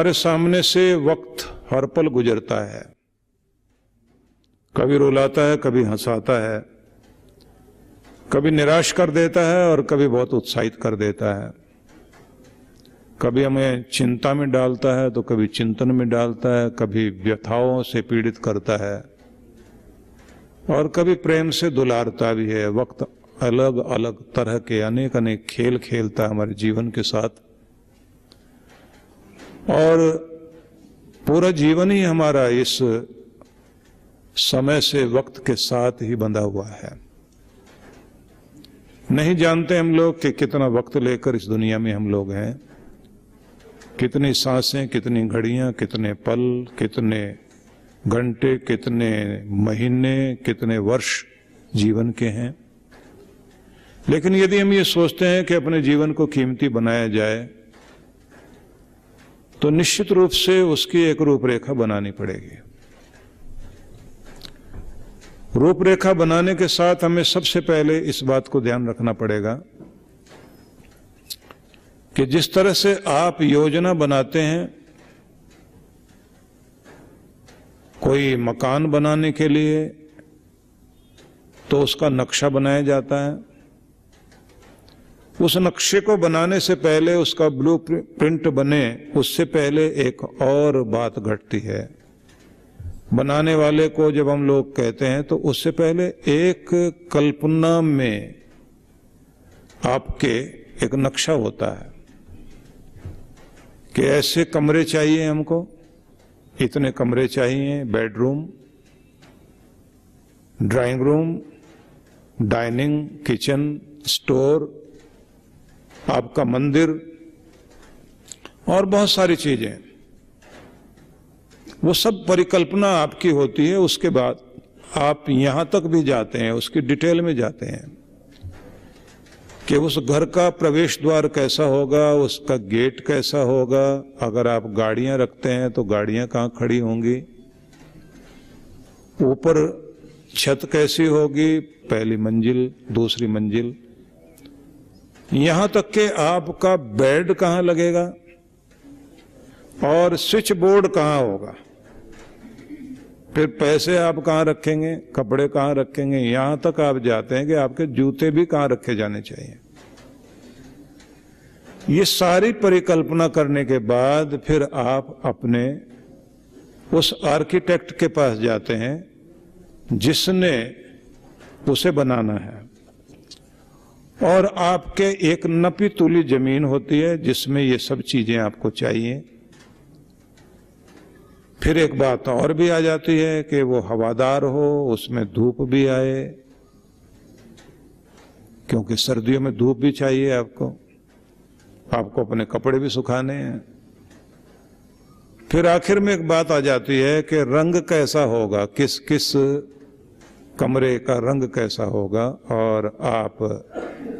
हमारे सामने से वक्त हर पल गुजरता है। कभी रुलाता है, कभी हंसाता है, कभी निराश कर देता है और कभी बहुत उत्साहित कर देता है। कभी हमें चिंता में डालता है तो कभी चिंतन में डालता है, कभी व्यथाओं से पीड़ित करता है और कभी प्रेम से दुलारता भी है। वक्त अलग अलग तरह के अनेक अनेक खेल खेलता है हमारे जीवन के साथ। और पूरा जीवन ही हमारा इस समय से वक्त के साथ ही बंधा हुआ है। नहीं जानते हम लोग कि कितना वक्त लेकर इस दुनिया में हम लोग हैं। कितनी साँसें, कितनी घड़ियाँ, कितने पल, कितने घंटे, कितने महीने, कितने वर्ष जीवन के हैं। लेकिन यदि हम ये सोचते हैं कि अपने जीवन को कीमती बनाया जाए तो निश्चित रूप से उसकी एक रूपरेखा बनानी पड़ेगी। रूपरेखा बनाने के साथ हमें सबसे पहले इस बात को ध्यान रखना पड़ेगा कि जिस तरह से आप योजना बनाते हैं, कोई मकान बनाने के लिए तो उसका नक्शा बनाया जाता है। उस नक्शे को बनाने से पहले उसका ब्लू प्रिंट बने, उससे पहले एक और बात घटती है। बनाने वाले को जब हम लोग कहते हैं तो उससे पहले एक कल्पना में आपके एक नक्शा होता है कि ऐसे कमरे चाहिए हमको, इतने कमरे चाहिए, bedroom, drawing room, dining, kitchen, store आपका मंदिर और बहुत सारी चीज़ें। वो सब परिकल्पना आपकी होती है, उसके बाद आप यहाँ तक भी जाते हैं, उसकी डिटेल में जाते हैं कि उस घर का प्रवेश द्वार कैसा होगा, उसका गेट कैसा होगा। अगर आप गाड़ियाँ रखते हैं तो गाड़ियाँ कहाँ खड़ी होंगी? ऊपर छत कैसी होगी? पहली मंजिल, दूसरी मंजिल। यहाँ तक के आपका बेड कहाँ लगेगा? और स्विच बोर्ड कहाँ होगा? फिर पैसे आप कहाँ रखेंगे? कपड़े कहाँ रखेंगे? यहाँ तक आप जाते हैं कि आपके जूते भी कहाँ रखे जाने चाहिए। ये सारी परिकल्पना करने के बाद फिर आप अपने उस आर्किटेक्ट के पास जाते हैं जिसने उसे बनाना है। और आपके एक नपी तुली ज़मीन होती है जिसमें ये सब चीज़ें आपको चाहिए। फिर एक बात और भी आ जाती है कि वो हवादार हो, उसमें धूप भी आए, क्योंकि सर्दियों में धूप भी चाहिए आपको। आपको अपने कपड़े भी सुखाने हैं। फिर आखिर में एक बात आ जाती है कि रंग कैसा होगा किस किस कमरे का रंग कैसा होगा, और आप